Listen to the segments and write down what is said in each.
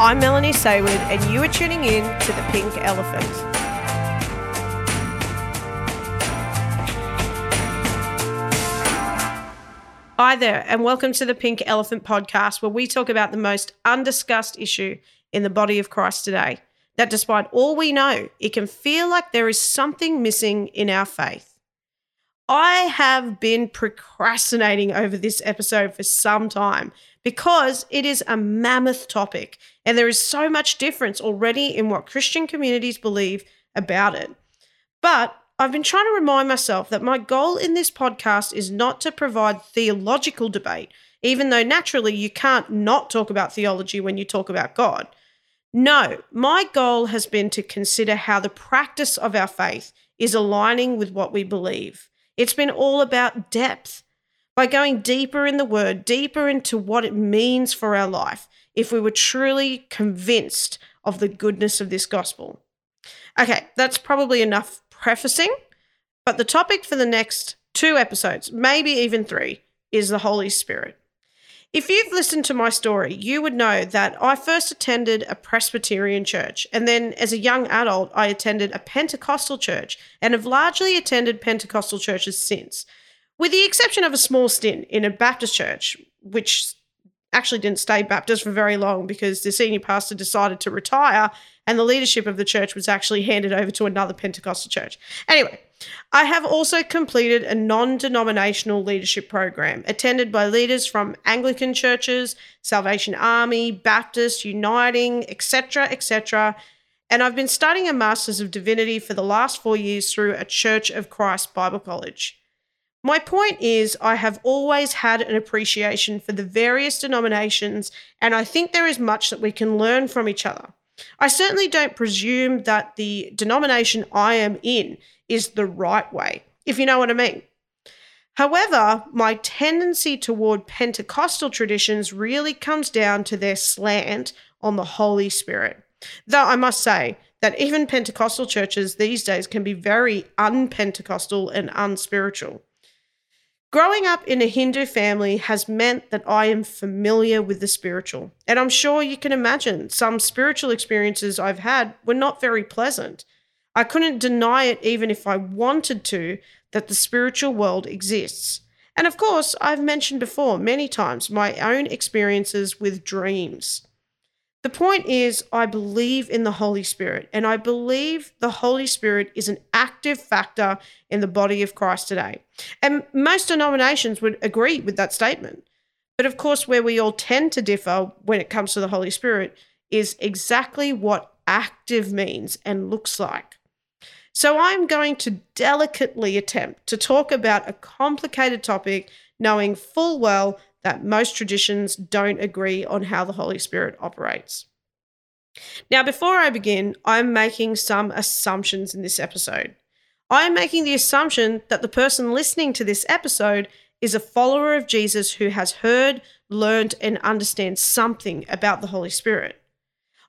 I'm Melanie Sayward, and you are tuning in to The Pink Elephant. Hi there, and welcome to the Pink Elephant podcast, where we talk about the most undiscussed issue in the body of Christ today. That despite all we know, it can feel like there is something missing in our faith. I have been procrastinating over this episode for some time because it is a mammoth topic and there is so much difference already in what Christian communities believe about it. But I've been trying to remind myself that my goal in this podcast is not to provide theological debate, even though naturally you can't not talk about theology when you talk about God. No, my goal has been to consider how the practice of our faith is aligning with what we believe. It's been all about depth. By going deeper in the word, deeper into what it means for our life, if we were truly convinced of the goodness of this gospel. Okay, that's probably enough prefacing, but the topic for the next two episodes, maybe even three, is the Holy Spirit. If you've listened to my story, you would know that I first attended a Presbyterian church, and then as a young adult, I attended a Pentecostal church and have largely attended Pentecostal churches since, with the exception of a small stint in a Baptist church, which actually didn't stay Baptist for very long because the senior pastor decided to retire and the leadership of the church was actually handed over to another Pentecostal church. Anyway, I have also completed a non denominational leadership program attended by leaders from Anglican churches, Salvation Army, Baptist, Uniting, etc., etc. And I've been studying a Master's of Divinity for the last four years through a Church of Christ Bible College. My point is, I have always had an appreciation for the various denominations, and I think there is much that we can learn from each other. I certainly don't presume that the denomination I am in is the right way, if you know what I mean. However, my tendency toward Pentecostal traditions really comes down to their slant on the Holy Spirit. Though I must say that even Pentecostal churches these days can be very unpentecostal and unspiritual. Growing up in a Hindu family has meant that I am familiar with the spiritual. And I'm sure you can imagine some spiritual experiences I've had were not very pleasant. I couldn't deny it even if I wanted to that the spiritual world exists. And of course, I've mentioned before many times my own experiences with dreams. The point is, I believe in the Holy Spirit, and I believe the Holy Spirit is an active factor in the body of Christ today. And most denominations would agree with that statement. But of course, where we all tend to differ when it comes to the Holy Spirit is exactly what active means and looks like. So I'm going to delicately attempt to talk about a complicated topic, knowing full well that most traditions don't agree on how the Holy Spirit operates. Now, before I begin, I'm making some assumptions in this episode. I'm making the assumption that the person listening to this episode is a follower of Jesus who has heard, learned, and understands something about the Holy Spirit.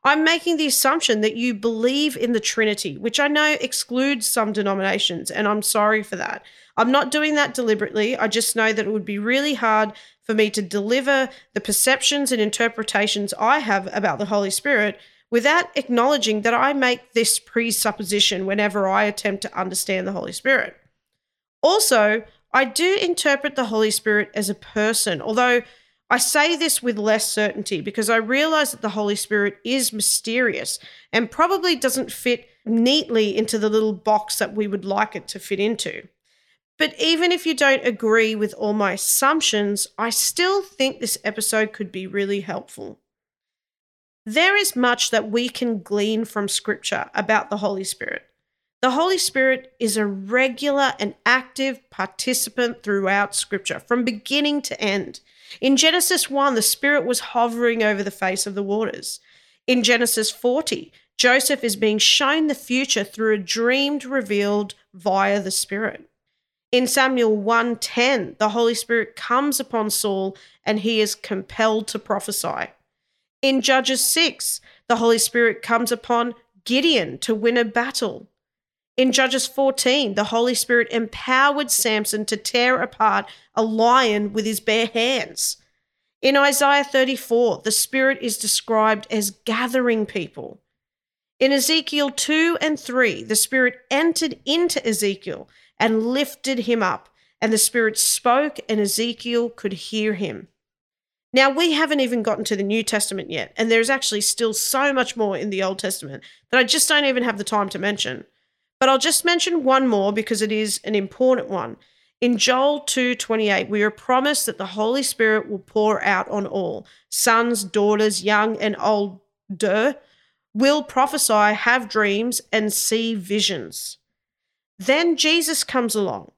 I'm making the assumption that you believe in the Trinity, which I know excludes some denominations, and I'm sorry for that. I'm not doing that deliberately. I just know that it would be really hard for me to deliver the perceptions and interpretations I have about the Holy Spirit without acknowledging that I make this presupposition whenever I attempt to understand the Holy Spirit. Also, I do interpret the Holy Spirit as a person, although I say this with less certainty because I realize that the Holy Spirit is mysterious and probably doesn't fit neatly into the little box that we would like it to fit into. But even if you don't agree with all my assumptions, I still think this episode could be really helpful. There is much that we can glean from Scripture about the Holy Spirit. The Holy Spirit is a regular and active participant throughout Scripture, from beginning to end. In Genesis 1, the Spirit was hovering over the face of the waters. In Genesis 40, Joseph is being shown the future through a dream revealed via the Spirit. In Samuel 1:10, the Holy Spirit comes upon Saul and he is compelled to prophesy. In Judges 6, the Holy Spirit comes upon Gideon to win a battle. In Judges 14, the Holy Spirit empowered Samson to tear apart a lion with his bare hands. In Isaiah 34, the Spirit is described as gathering people. In Ezekiel 2 and 3, the Spirit entered into Ezekiel and lifted him up, and the Spirit spoke, and Ezekiel could hear him. Now, we haven't even gotten to the New Testament yet, and there's actually still so much more in the Old Testament that I just don't even have the time to mention. But I'll just mention one more because it is an important one. In Joel 2:28, we are promised that the Holy Spirit will pour out on all, sons, daughters, young and older, will prophesy, have dreams, and see visions. Then Jesus comes along,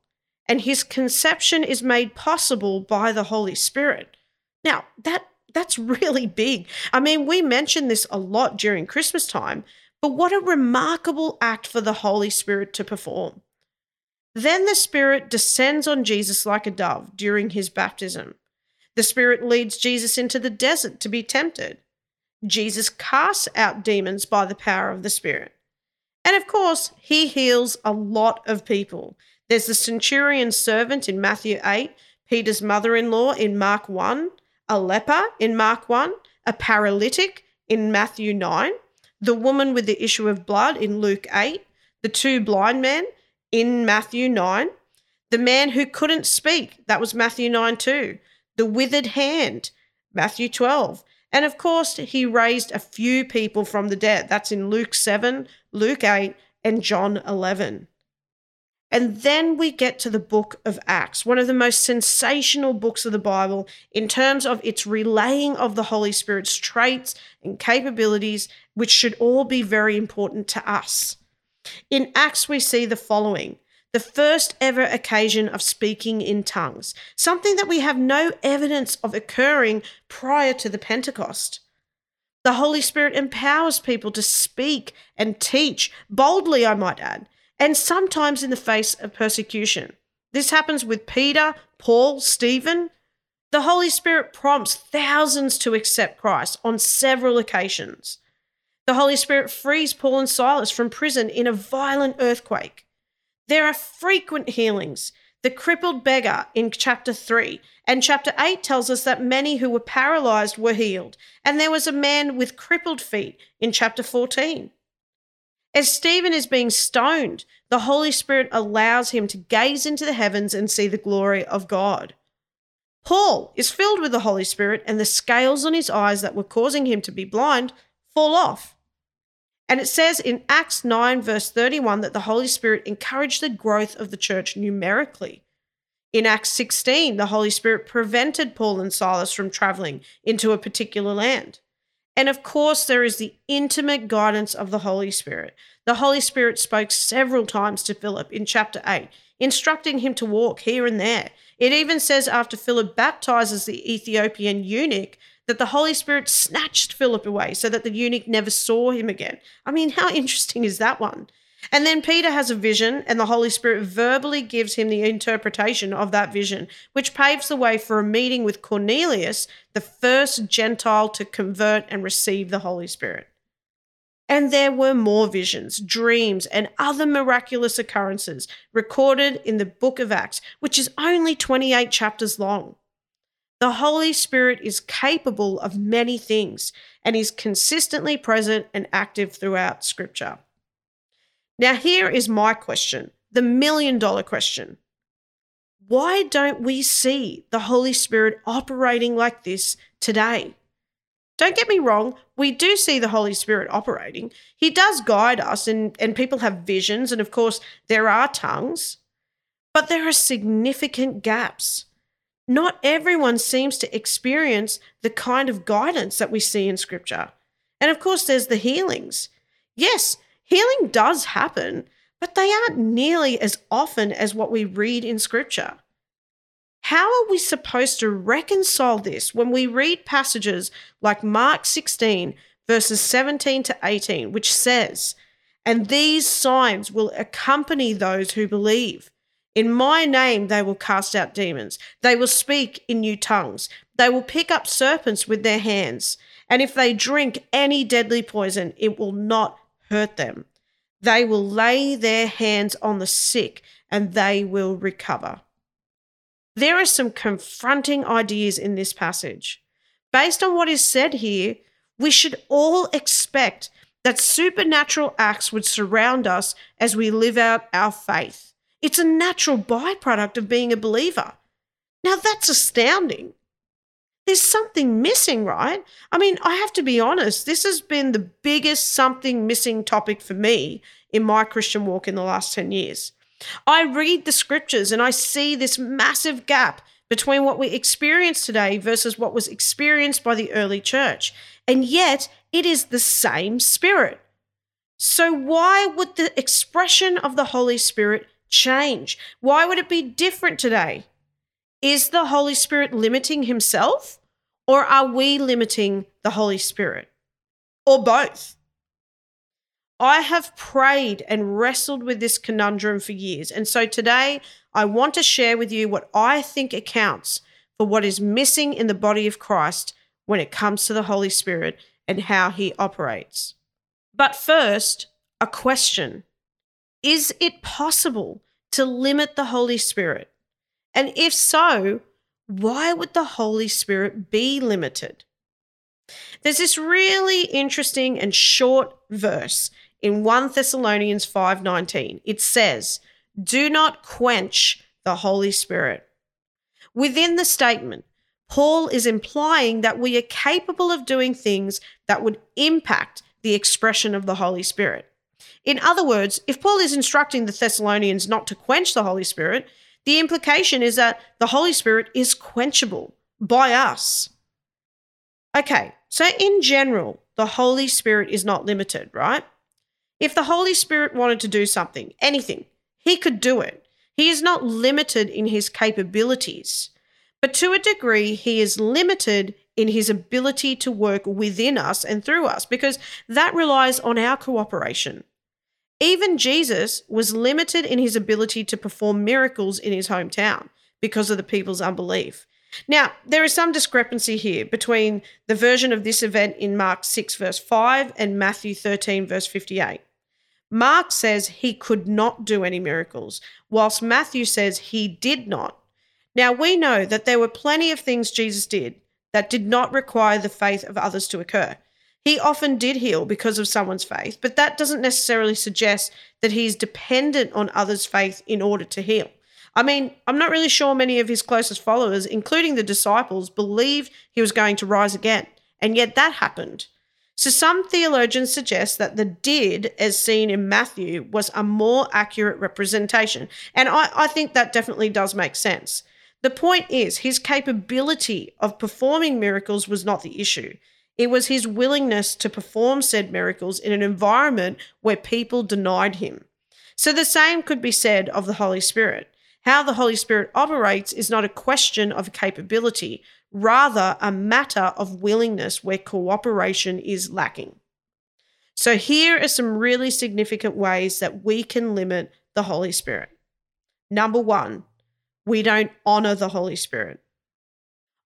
and his conception is made possible by the Holy Spirit. Now, that that's really big. I mean, we mention this a lot during Christmas time, but what a remarkable act for the Holy Spirit to perform. Then the Spirit descends on Jesus like a dove during his baptism. The Spirit leads Jesus into the desert to be tempted. Jesus casts out demons by the power of the Spirit. And of course, he heals a lot of people. There's the centurion's servant in Matthew 8, Peter's mother in law in Mark 1, a leper in Mark 1, a paralytic in Matthew 9, the woman with the issue of blood in Luke 8, the two blind men in Matthew 9, the man who couldn't speak, that was Matthew 9 too, the withered hand, Matthew 12. And of course, he raised a few people from the dead. That's in Luke 7, Luke 8, and John 11. And then we get to the book of Acts, one of the most sensational books of the Bible in terms of its relaying of the Holy Spirit's traits and capabilities, which should all be very important to us. In Acts, we see the following the first ever occasion of speaking in tongues, something that we have no evidence of occurring prior to the Pentecost. The Holy Spirit empowers people to speak and teach boldly, I might add, and sometimes in the face of persecution. This happens with Peter, Paul, Stephen. The Holy Spirit prompts thousands to accept Christ on several occasions. The Holy Spirit frees Paul and Silas from prison in a violent earthquake. There are frequent healings. The crippled beggar in chapter 3 and chapter 8 tells us that many who were paralyzed were healed, and there was a man with crippled feet in chapter 14. As Stephen is being stoned, the Holy Spirit allows him to gaze into the heavens and see the glory of God. Paul is filled with the Holy Spirit, and the scales on his eyes that were causing him to be blind fall off. And it says in Acts 9, verse 31, that the Holy Spirit encouraged the growth of the church numerically. In Acts 16, the Holy Spirit prevented Paul and Silas from traveling into a particular land. And of course, there is the intimate guidance of the Holy Spirit. The Holy Spirit spoke several times to Philip in chapter 8, instructing him to walk here and there. It even says after Philip baptizes the Ethiopian eunuch that the Holy Spirit snatched Philip away so that the eunuch never saw him again. I mean, how interesting is that one? And then Peter has a vision, and the Holy Spirit verbally gives him the interpretation of that vision, which paves the way for a meeting with Cornelius, the first Gentile to convert and receive the Holy Spirit. And there were more visions, dreams, and other miraculous occurrences recorded in the book of Acts, which is only 28 chapters long. The Holy Spirit is capable of many things and is consistently present and active throughout Scripture. Now, here is my question the million dollar question. Why don't we see the Holy Spirit operating like this today? Don't get me wrong, we do see the Holy Spirit operating. He does guide us, and, and people have visions, and of course, there are tongues, but there are significant gaps. Not everyone seems to experience the kind of guidance that we see in Scripture. And of course, there's the healings. Yes, Healing does happen, but they aren't nearly as often as what we read in Scripture. How are we supposed to reconcile this when we read passages like Mark 16, verses 17 to 18, which says, And these signs will accompany those who believe. In my name they will cast out demons. They will speak in new tongues. They will pick up serpents with their hands. And if they drink any deadly poison, it will not hurt them. They will lay their hands on the sick and they will recover. There are some confronting ideas in this passage. based on what is said here, we should all expect that supernatural acts would surround us as we live out our faith. It's a natural byproduct of being a believer. Now, that's astounding. There's something missing, right? I mean, I have to be honest, this has been the biggest something missing topic for me in my Christian walk in the last 10 years. I read the scriptures and I see this massive gap between what we experience today versus what was experienced by the early church. And yet, it is the same Spirit. So, why would the expression of the Holy Spirit change? Why would it be different today? Is the Holy Spirit limiting himself, or are we limiting the Holy Spirit? Or both? I have prayed and wrestled with this conundrum for years. And so today, I want to share with you what I think accounts for what is missing in the body of Christ when it comes to the Holy Spirit and how he operates. But first, a question Is it possible to limit the Holy Spirit? And if so, why would the Holy Spirit be limited? There's this really interesting and short verse in 1 Thessalonians 5:19. It says, "Do not quench the Holy Spirit." Within the statement, Paul is implying that we are capable of doing things that would impact the expression of the Holy Spirit. In other words, if Paul is instructing the Thessalonians not to quench the Holy Spirit, the implication is that the Holy Spirit is quenchable by us. Okay, so in general, the Holy Spirit is not limited, right? If the Holy Spirit wanted to do something, anything, he could do it. He is not limited in his capabilities, but to a degree, he is limited in his ability to work within us and through us because that relies on our cooperation. Even Jesus was limited in his ability to perform miracles in his hometown because of the people's unbelief. Now, there is some discrepancy here between the version of this event in Mark 6, verse 5, and Matthew 13, verse 58. Mark says he could not do any miracles, whilst Matthew says he did not. Now we know that there were plenty of things Jesus did that did not require the faith of others to occur. He often did heal because of someone's faith, but that doesn't necessarily suggest that he's dependent on others' faith in order to heal. I mean, I'm not really sure many of his closest followers, including the disciples, believed he was going to rise again, and yet that happened. So some theologians suggest that the did, as seen in Matthew, was a more accurate representation. And I, I think that definitely does make sense. The point is, his capability of performing miracles was not the issue. It was his willingness to perform said miracles in an environment where people denied him. So the same could be said of the Holy Spirit. How the Holy Spirit operates is not a question of capability, rather a matter of willingness where cooperation is lacking. So, here are some really significant ways that we can limit the Holy Spirit. Number one, we don't honor the Holy Spirit.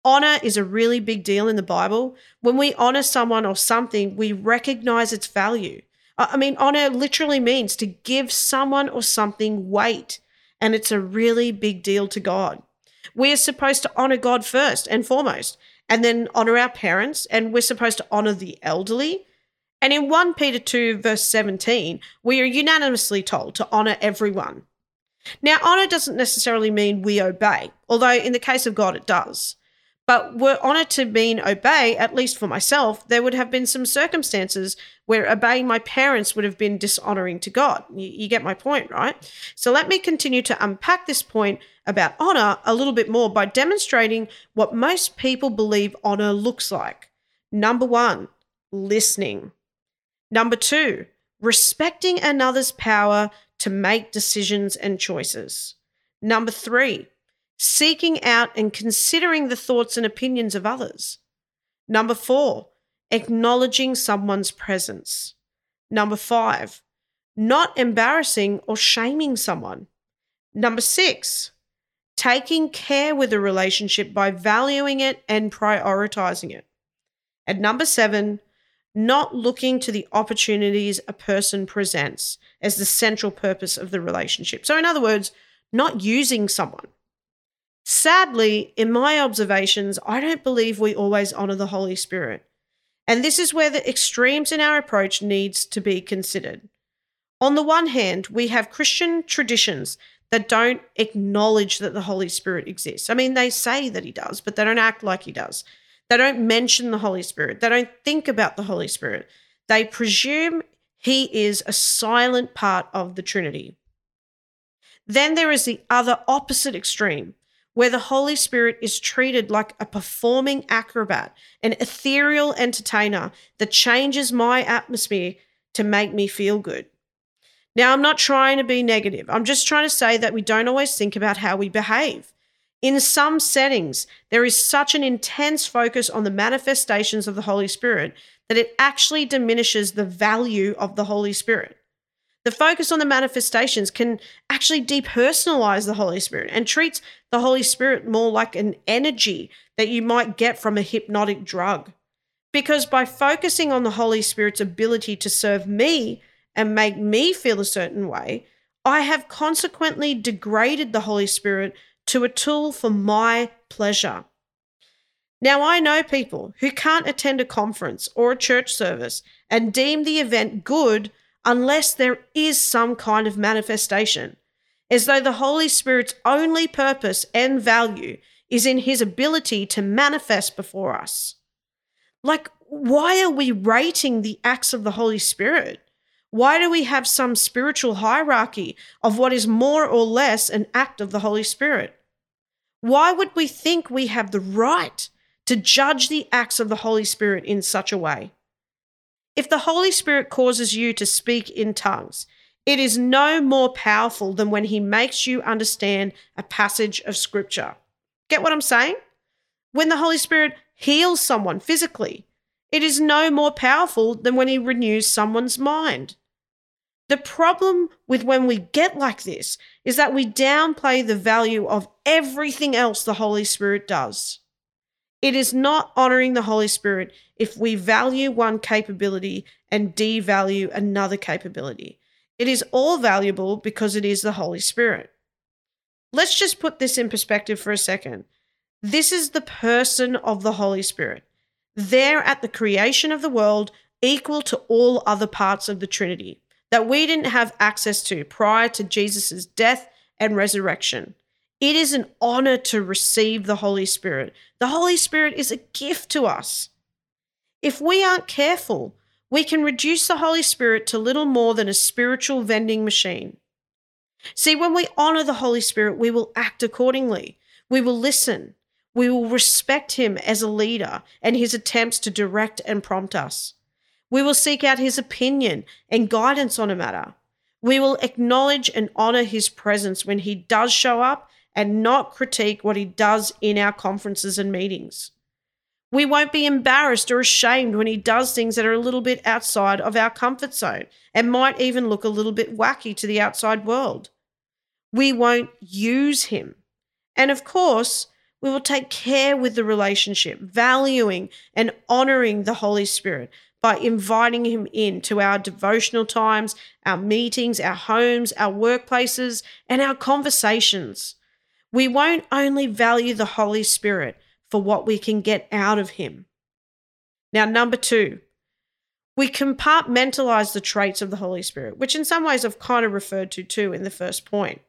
Honor is a really big deal in the Bible. When we honor someone or something, we recognize its value. I mean, honor literally means to give someone or something weight, and it's a really big deal to God. We are supposed to honor God first and foremost, and then honor our parents, and we're supposed to honor the elderly. And in 1 Peter 2, verse 17, we are unanimously told to honor everyone. Now, honor doesn't necessarily mean we obey, although in the case of God, it does. But were honor to mean obey, at least for myself, there would have been some circumstances where obeying my parents would have been dishonoring to God. You, you, get my point, right? So let me continue to unpack this point about honor a little bit more by demonstrating what most people believe honor looks like. Number one, listening. Number two, respecting another's power to make decisions and choices. Number three, seeking out and considering the thoughts and opinions of others. Number four, acknowledging someone's presence. Number five, not embarrassing or shaming someone. Number six, taking care with a relationship by valuing it and prioritizing it. And number seven, not looking to the opportunities a person presents as the central purpose of the relationship. So, in other words, not using someone. Sadly, in my observations, I don't believe we always honor the Holy Spirit. And this is where the extremes in our approach needs to be considered. On the one hand, we have Christian traditions that don't acknowledge that the Holy Spirit exists. I mean, they say that he does, but they don't act like he does. They don't mention the Holy Spirit. They don't think about the Holy Spirit. They presume he is a silent part of the Trinity. Then there is the other opposite extreme, where the Holy Spirit is treated like a performing acrobat, an ethereal entertainer that changes my atmosphere to make me feel good. Now, I'm not trying to be negative. I'm just trying to say that we don't always think about how we behave. In some settings, there is such an intense focus on the manifestations of the Holy Spirit that it actually diminishes the value of the Holy Spirit. The focus on the manifestations can actually depersonalize the Holy Spirit and treats the Holy Spirit more like an energy that you might get from a hypnotic drug. Because by focusing on the Holy Spirit's ability to serve me and make me feel a certain way, I have consequently degraded the Holy Spirit to a tool for my pleasure. Now, I know people who can't attend a conference or a church service and deem the event good unless there is some kind of manifestation, as though the Holy Spirit's only purpose and value is in his ability to manifest before us. Like, why are we rating the acts of the Holy Spirit? Why do we have some spiritual hierarchy of what is more or less an act of the Holy Spirit? Why would we think we have the right to judge the acts of the Holy Spirit in such a way? If the Holy Spirit causes you to speak in tongues, it is no more powerful than when he makes you understand a passage of scripture. Get what I'm saying? When the Holy Spirit heals someone physically, it is no more powerful than when he renews someone's mind. The problem with when we get like this is that we downplay the value of everything else the Holy Spirit does. It is not honoring the Holy Spirit if we value one capability and devalue another capability. It is all valuable because it is the Holy Spirit. Let's just put this in perspective for a second. This is the person of the Holy Spirit. There at the creation of the world, equal to all other parts of the Trinity that we didn't have access to prior to Jesus' death and resurrection. It is an honor to receive the Holy Spirit. The Holy Spirit is a gift to us. If we aren't careful, we can reduce the Holy Spirit to little more than a spiritual vending machine. See, when we honor the Holy Spirit, we will act accordingly. We will listen. We will respect him as a leader and his attempts to direct and prompt us. We will seek out his opinion and guidance on a matter. We will acknowledge and honor his presence when he does show up and not critique what he does in our conferences and meetings. We won't be embarrassed or ashamed when he does things that are a little bit outside of our comfort zone and might even look a little bit wacky to the outside world. We won't use him. And of course, we will take care with the relationship, valuing and honoring the Holy Spirit by inviting him in to our devotional times, our meetings, our homes, our workplaces, and our conversations. We won't only value the Holy Spirit for what we can get out of him. Now, number two, we compartmentalize the traits of the Holy Spirit, which in some ways I've kind of referred to too in the first point.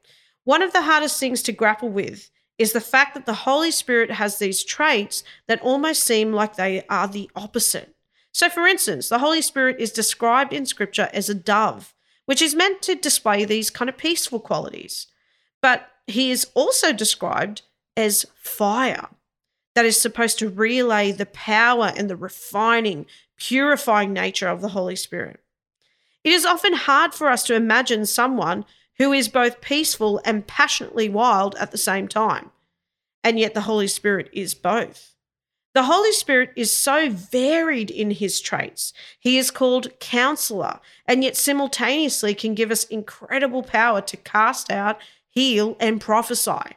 One of the hardest things to grapple with is the fact that the Holy Spirit has these traits that almost seem like they are the opposite. So, for instance, the Holy Spirit is described in Scripture as a dove, which is meant to display these kind of peaceful qualities. But he is also described as fire, that is supposed to relay the power and the refining, purifying nature of the Holy Spirit. It is often hard for us to imagine someone who is both peaceful and passionately wild at the same time. And yet the Holy Spirit is both. The Holy Spirit is so varied in his traits. He is called counselor, and yet simultaneously can give us incredible power to cast out, heal, and prophesy.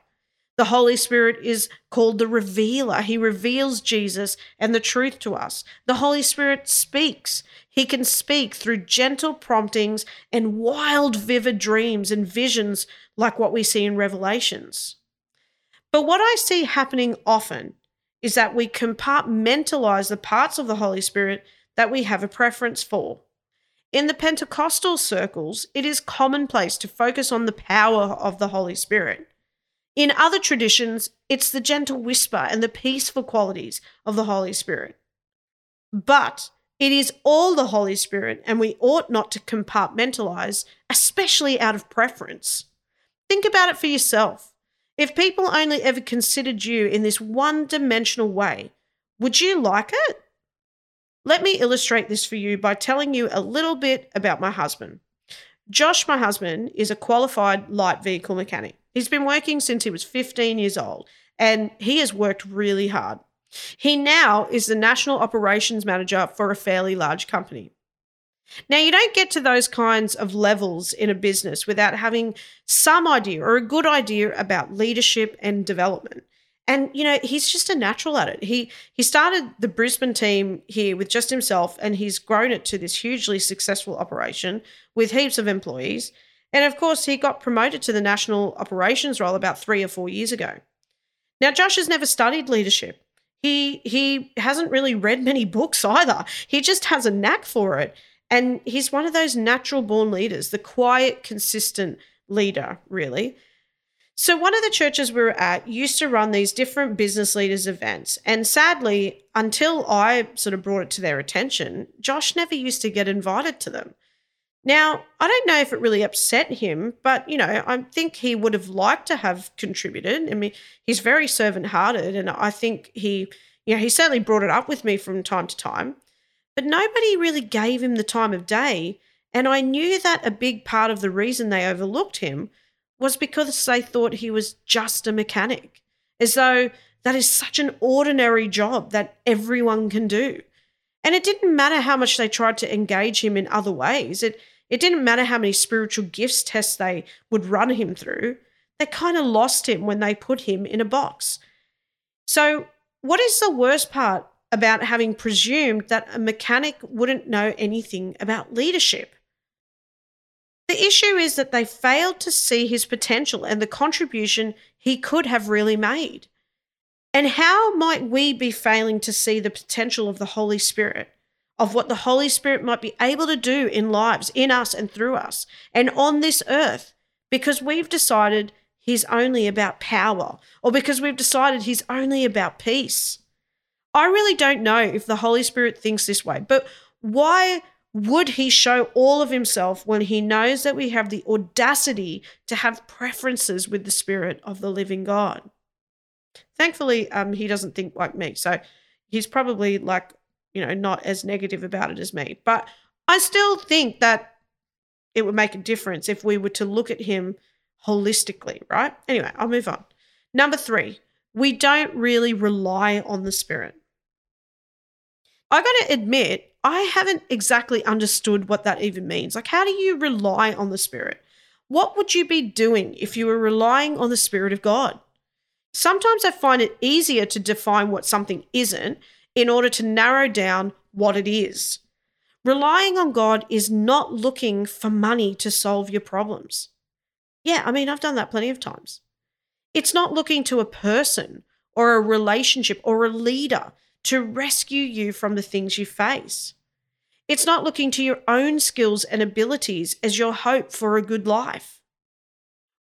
The Holy Spirit is called the revealer. He reveals Jesus and the truth to us. The Holy Spirit speaks. He can speak through gentle promptings and wild, vivid dreams and visions like what we see in Revelations. But what I see happening often is that we compartmentalize the parts of the Holy Spirit that we have a preference for. In the Pentecostal circles, it is commonplace to focus on the power of the Holy Spirit. In other traditions, it's the gentle whisper and the peaceful qualities of the Holy Spirit. But it is all the Holy Spirit, and we ought not to compartmentalize, especially out of preference. Think about it for yourself. If people only ever considered you in this one dimensional way, would you like it? Let me illustrate this for you by telling you a little bit about my husband. Josh, my husband, is a qualified light vehicle mechanic. He's been working since he was 15 years old, and he has worked really hard. He now is the national operations manager for a fairly large company. Now, you don't get to those kinds of levels in a business without having some idea or a good idea about leadership and development. And you know, he's just a natural at it. He he started the Brisbane team here with just himself and he's grown it to this hugely successful operation with heaps of employees. And of course, he got promoted to the national operations role about 3 or 4 years ago. Now, Josh has never studied leadership. He he hasn't really read many books either. He just has a knack for it. And he's one of those natural born leaders, the quiet, consistent leader, really. So, one of the churches we were at used to run these different business leaders events. And sadly, until I sort of brought it to their attention, Josh never used to get invited to them. Now, I don't know if it really upset him, but you know, I think he would have liked to have contributed. I mean, he's very servant hearted, and I think he, you know, he certainly brought it up with me from time to time, but nobody really gave him the time of day. And I knew that a big part of the reason they overlooked him was because they thought he was just a mechanic, as though that is such an ordinary job that everyone can do. And it didn't matter how much they tried to engage him in other ways. It it didn't matter how many spiritual gifts tests they would run him through. They kind of lost him when they put him in a box. So, what is the worst part about having presumed that a mechanic wouldn't know anything about leadership? The issue is that they failed to see his potential and the contribution he could have really made. And how might we be failing to see the potential of the Holy Spirit, of what the Holy Spirit might be able to do in lives, in us and through us, and on this earth, because we've decided he's only about power, or because we've decided he's only about peace? I really don't know if the Holy Spirit thinks this way, but why would he show all of himself when he knows that we have the audacity to have preferences with the Spirit of the living God? Thankfully, um, he doesn't think like me. So he's probably like, you know, not as negative about it as me. But I still think that it would make a difference if we were to look at him holistically, right? Anyway, I'll move on. Number three, we don't really rely on the Spirit. I got to admit, I haven't exactly understood what that even means. Like, how do you rely on the Spirit? What would you be doing if you were relying on the Spirit of God? Sometimes I find it easier to define what something isn't in order to narrow down what it is. Relying on God is not looking for money to solve your problems. Yeah, I mean, I've done that plenty of times. It's not looking to a person or a relationship or a leader to rescue you from the things you face. It's not looking to your own skills and abilities as your hope for a good life.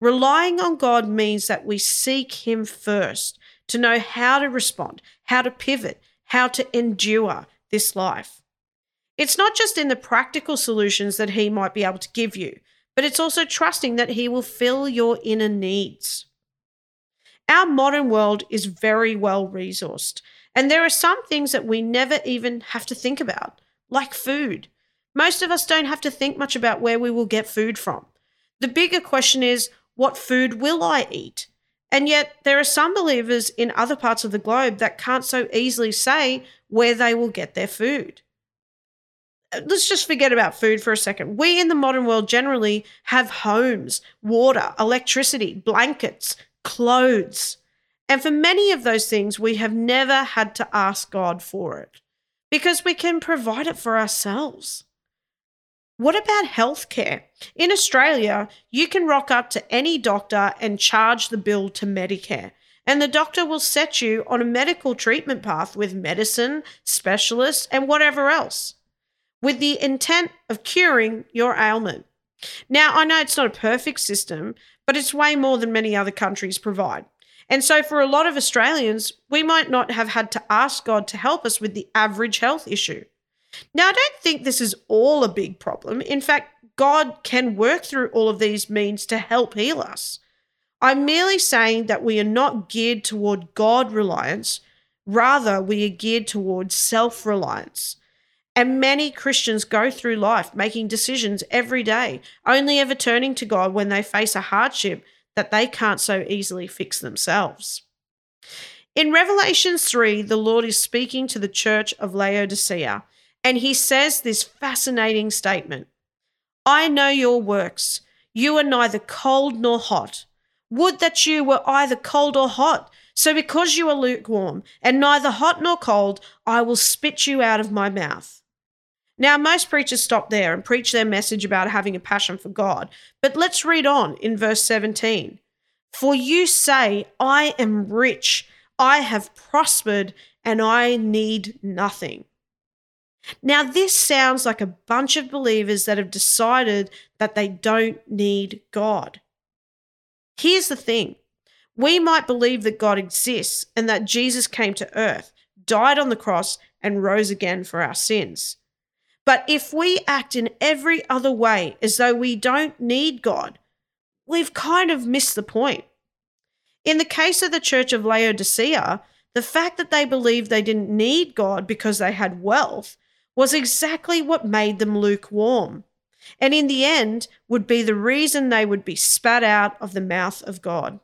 Relying on God means that we seek Him first to know how to respond, how to pivot, how to endure this life. It's not just in the practical solutions that He might be able to give you, but it's also trusting that He will fill your inner needs. Our modern world is very well resourced, and there are some things that we never even have to think about, like food. Most of us don't have to think much about where we will get food from. The bigger question is, what food will I eat? And yet, there are some believers in other parts of the globe that can't so easily say where they will get their food. Uh, let's just forget about food for a second. We in the modern world generally have homes, water, electricity, blankets, clothes. And for many of those things, we have never had to ask God for it because we can provide it for ourselves. What about healthcare? In Australia, you can rock up to any doctor and charge the bill to Medicare. and the doctor will set you on a medical treatment path with medicine, specialists, and whatever else, with the intent of curing your ailment. Now, I know it's not a perfect system, but it's way more than many other countries provide. And so, for a lot of Australians, we might not have had to ask God to help us with the average health issue. Now, I don't think this is all a big problem. In fact, God can work through all of these means to help heal us. I'm merely saying that we are not geared toward God reliance, rather, we are geared towards self reliance. And many Christians go through life making decisions every day, only ever turning to God when they face a hardship that they can't so easily fix themselves. In Revelation 3, the Lord is speaking to the church of Laodicea, and he says this fascinating statement I know your works. You are neither cold nor hot. Would that you were either cold or hot. So, because you are lukewarm and neither hot nor cold, I will spit you out of my mouth. Now, most preachers stop there and preach their message about having a passion for God. But let's read on in verse 17. For you say, I am rich, I have prospered, and I need nothing. Now, this sounds like a bunch of believers that have decided that they don't need God. Here's the thing we might believe that God exists and that Jesus came to earth, died on the cross, and rose again for our sins. But if we act in every other way as though we don't need God, we've kind of missed the point. In the case of the church of Laodicea, the fact that they believed they didn't need God because they had wealth was exactly what made them lukewarm, and in the end would be the reason they would be spat out of the mouth of God.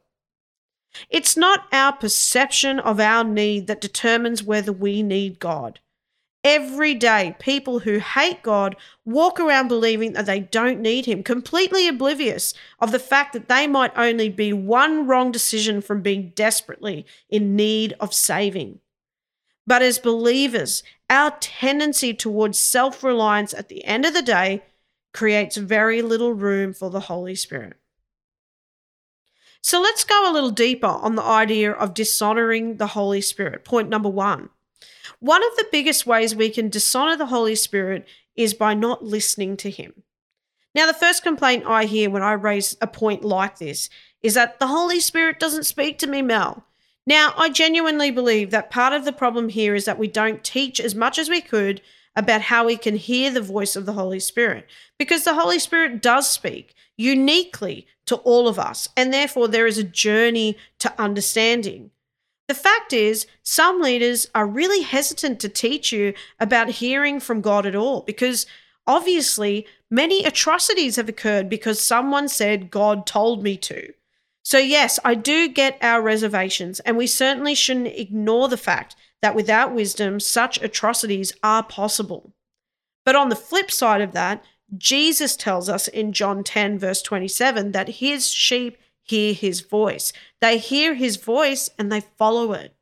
It's not our perception of our need that determines whether we need God. Every day, people who hate God walk around believing that they don't need Him, completely oblivious of the fact that they might only be one wrong decision from being desperately in need of saving. But as believers, our tendency towards self reliance at the end of the day creates very little room for the Holy Spirit. So let's go a little deeper on the idea of dishonoring the Holy Spirit. Point number one. One of the biggest ways we can dishonor the Holy Spirit is by not listening to Him. Now, the first complaint I hear when I raise a point like this is that the Holy Spirit doesn't speak to me, Mel. Now, I genuinely believe that part of the problem here is that we don't teach as much as we could about how we can hear the voice of the Holy Spirit because the Holy Spirit does speak uniquely to all of us, and therefore there is a journey to understanding. The fact is, some leaders are really hesitant to teach you about hearing from God at all because obviously many atrocities have occurred because someone said God told me to. So, yes, I do get our reservations, and we certainly shouldn't ignore the fact that without wisdom, such atrocities are possible. But on the flip side of that, Jesus tells us in John 10, verse 27, that his sheep hear his voice. They hear his voice and they follow it.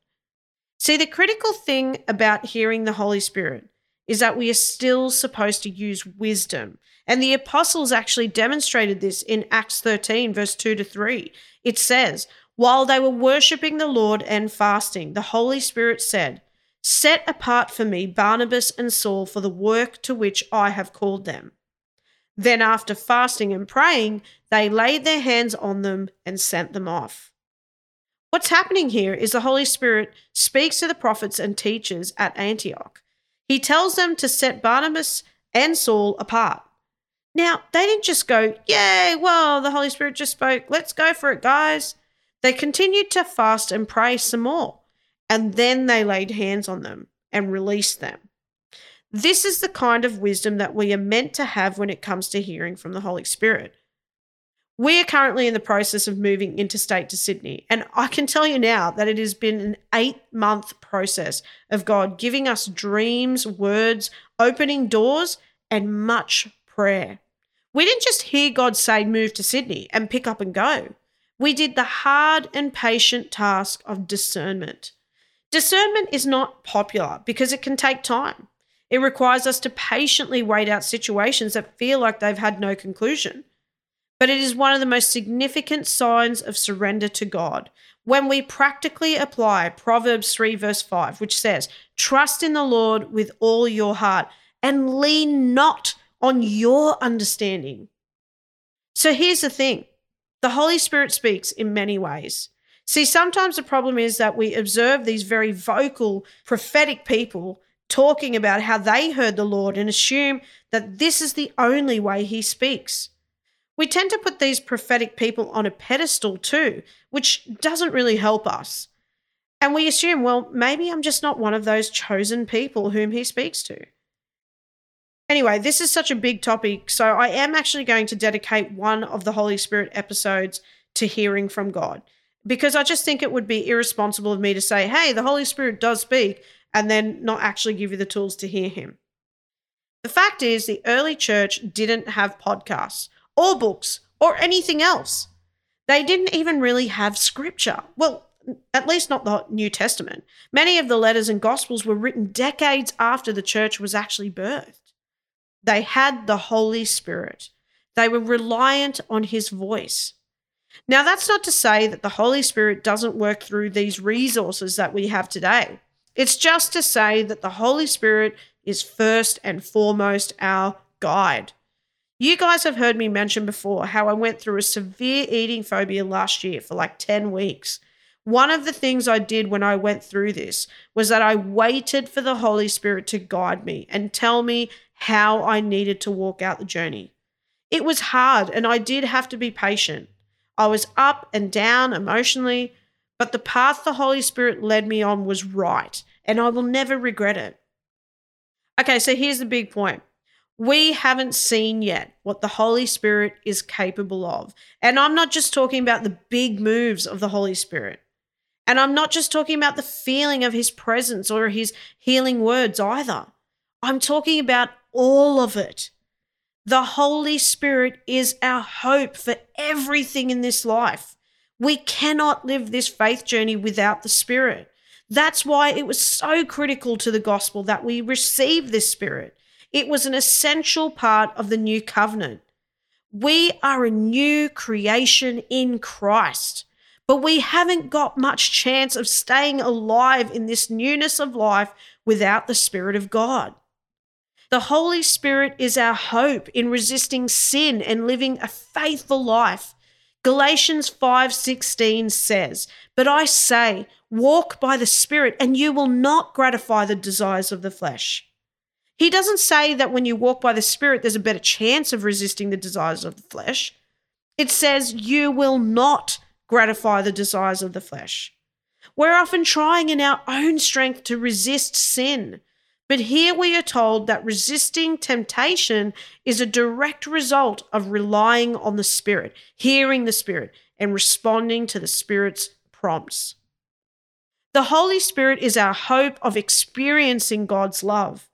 See, the critical thing about hearing the Holy Spirit is that we are still supposed to use wisdom. And the apostles actually demonstrated this in Acts 13, verse 2 to 3. It says, While they were worshipping the Lord and fasting, the Holy Spirit said, Set apart for me Barnabas and Saul for the work to which I have called them. Then, after fasting and praying, they laid their hands on them and sent them off. What's happening here is the Holy Spirit speaks to the prophets and teachers at Antioch. He tells them to set Barnabas and Saul apart. Now, they didn't just go, Yay, well, the Holy Spirit just spoke. Let's go for it, guys. They continued to fast and pray some more, and then they laid hands on them and released them. This is the kind of wisdom that we are meant to have when it comes to hearing from the Holy Spirit. We are currently in the process of moving interstate to Sydney, and I can tell you now that it has been an eight month process of God giving us dreams, words, opening doors, and much prayer. We didn't just hear God say, move to Sydney and pick up and go. We did the hard and patient task of discernment. Discernment is not popular because it can take time. It requires us to patiently wait out situations that feel like they've had no conclusion. But it is one of the most significant signs of surrender to God. When we practically apply Proverbs 3, verse 5, which says, Trust in the Lord with all your heart and lean not on your understanding. So here's the thing the Holy Spirit speaks in many ways. See, sometimes the problem is that we observe these very vocal, prophetic people talking about how they heard the Lord and assume that this is the only way he speaks. We tend to put these prophetic people on a pedestal too, which doesn't really help us. And we assume, well, maybe I'm just not one of those chosen people whom he speaks to. Anyway, this is such a big topic, so I am actually going to dedicate one of the Holy Spirit episodes to hearing from God because I just think it would be irresponsible of me to say, hey, the Holy Spirit does speak, and then not actually give you the tools to hear him. The fact is, the early church didn't have podcasts or books or anything else. They didn't even really have scripture. Well, at least not the New Testament. Many of the letters and gospels were written decades after the church was actually birthed. They had the Holy Spirit. They were reliant on his voice. Now, that's not to say that the Holy Spirit doesn't work through these resources that we have today. It's just to say that the Holy Spirit is first and foremost our guide. You guys have heard me mention before how I went through a severe eating phobia last year for like 10 weeks. One of the things I did when I went through this was that I waited for the Holy Spirit to guide me and tell me how I needed to walk out the journey. It was hard and I did have to be patient. I was up and down emotionally, but the path the Holy Spirit led me on was right and I will never regret it. Okay, so here's the big point. We haven't seen yet what the Holy Spirit is capable of. And I'm not just talking about the big moves of the Holy Spirit. And I'm not just talking about the feeling of his presence or his healing words either. I'm talking about all of it. The Holy Spirit is our hope for everything in this life. We cannot live this faith journey without the Spirit. That's why it was so critical to the gospel that we receive this Spirit. It was an essential part of the new covenant. We are a new creation in Christ, but we haven't got much chance of staying alive in this newness of life without the Spirit of God. The Holy Spirit is our hope in resisting sin and living a faithful life. Galatians 5:16 says, "But I say, walk by the Spirit, and you will not gratify the desires of the flesh." He doesn't say that when you walk by the Spirit, there's a better chance of resisting the desires of the flesh. It says you will not gratify the desires of the flesh. We're often trying in our own strength to resist sin, but here we are told that resisting temptation is a direct result of relying on the Spirit, hearing the Spirit, and responding to the Spirit's prompts. The Holy Spirit is our hope of experiencing God's love.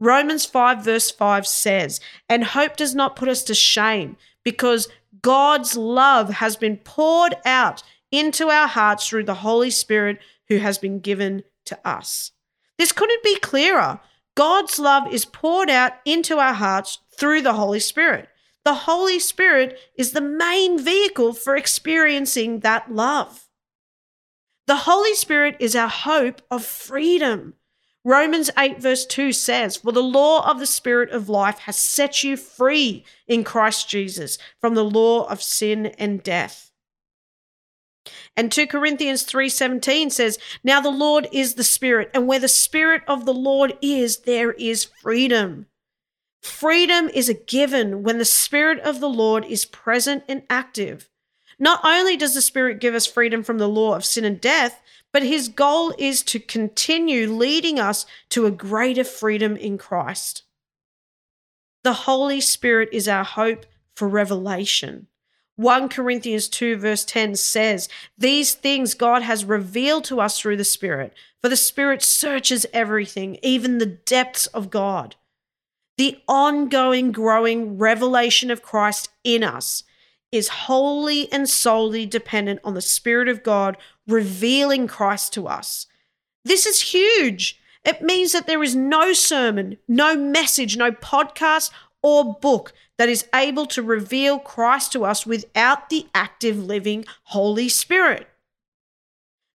Romans 5, verse 5 says, And hope does not put us to shame because God's love has been poured out into our hearts through the Holy Spirit who has been given to us. This couldn't be clearer. God's love is poured out into our hearts through the Holy Spirit. The Holy Spirit is the main vehicle for experiencing that love. The Holy Spirit is our hope of freedom. Romans 8, verse 2 says, For the law of the Spirit of life has set you free in Christ Jesus from the law of sin and death. And 2 Corinthians 3:17 says, "Now the Lord is the Spirit, and where the Spirit of the Lord is, there is freedom." Freedom is a given when the Spirit of the Lord is present and active. Not only does the Spirit give us freedom from the law of sin and death, but his goal is to continue leading us to a greater freedom in Christ. The Holy Spirit is our hope for revelation. 1 Corinthians 2, verse 10 says, These things God has revealed to us through the Spirit, for the Spirit searches everything, even the depths of God. The ongoing, growing revelation of Christ in us is wholly and solely dependent on the Spirit of God revealing Christ to us. This is huge. It means that there is no sermon, no message, no podcast, or book that is able to reveal Christ to us without the active living Holy Spirit.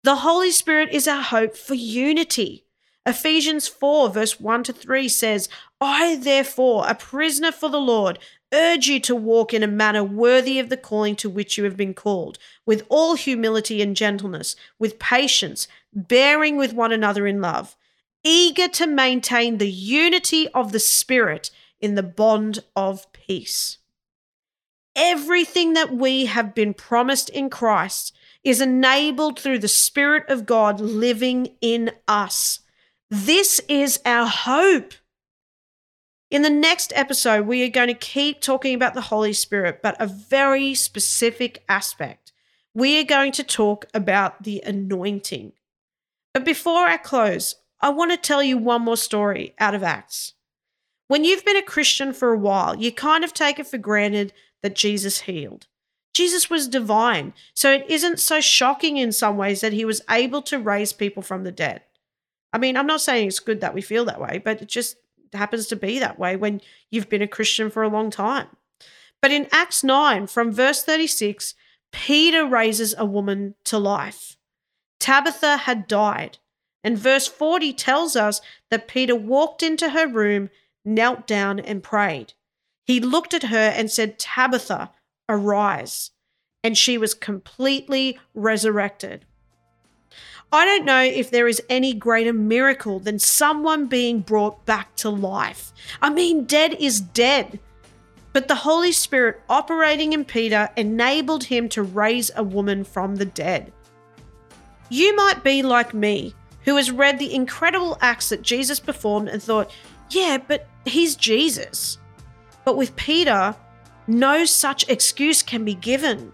The Holy Spirit is our hope for unity. Ephesians 4, verse 1 to 3 says, I, therefore, a prisoner for the Lord, urge you to walk in a manner worthy of the calling to which you have been called, with all humility and gentleness, with patience, bearing with one another in love, eager to maintain the unity of the Spirit in the bond of peace. Everything that we have been promised in Christ is enabled through the Spirit of God living in us. This is our hope. In the next episode, we are going to keep talking about the Holy Spirit, but a very specific aspect. We are going to talk about the anointing. But before I close, I want to tell you one more story out of Acts. When you've been a Christian for a while, you kind of take it for granted that Jesus healed. Jesus was divine, so it isn't so shocking in some ways that he was able to raise people from the dead. I mean, I'm not saying it's good that we feel that way, but it just happens to be that way when you've been a Christian for a long time. But in Acts 9, from verse 36, Peter raises a woman to life. Tabitha had died. And verse 40 tells us that Peter walked into her room, knelt down, and prayed. He looked at her and said, Tabitha, arise. And she was completely resurrected. I don't know if there is any greater miracle than someone being brought back to life. I mean, dead is dead. But the Holy Spirit operating in Peter enabled him to raise a woman from the dead. You might be like me, who has read the incredible acts that Jesus performed and thought, yeah, but he's Jesus. But with Peter, no such excuse can be given.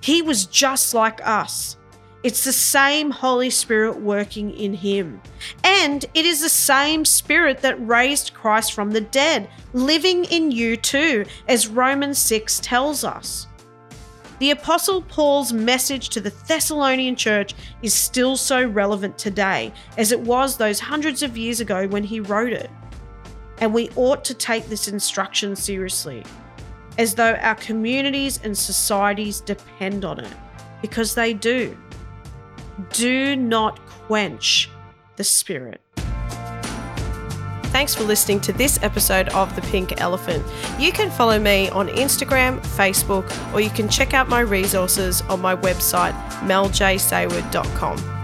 He was just like us. It's the same Holy Spirit working in him. And it is the same Spirit that raised Christ from the dead, living in you too, as Romans 6 tells us. The Apostle Paul's message to the Thessalonian church is still so relevant today as it was those hundreds of years ago when he wrote it. And we ought to take this instruction seriously, as though our communities and societies depend on it, because they do. Do not quench the Spirit. Thanks for listening to this episode of The Pink Elephant. You can follow me on Instagram, Facebook, or you can check out my resources on my website, meljsayward.com.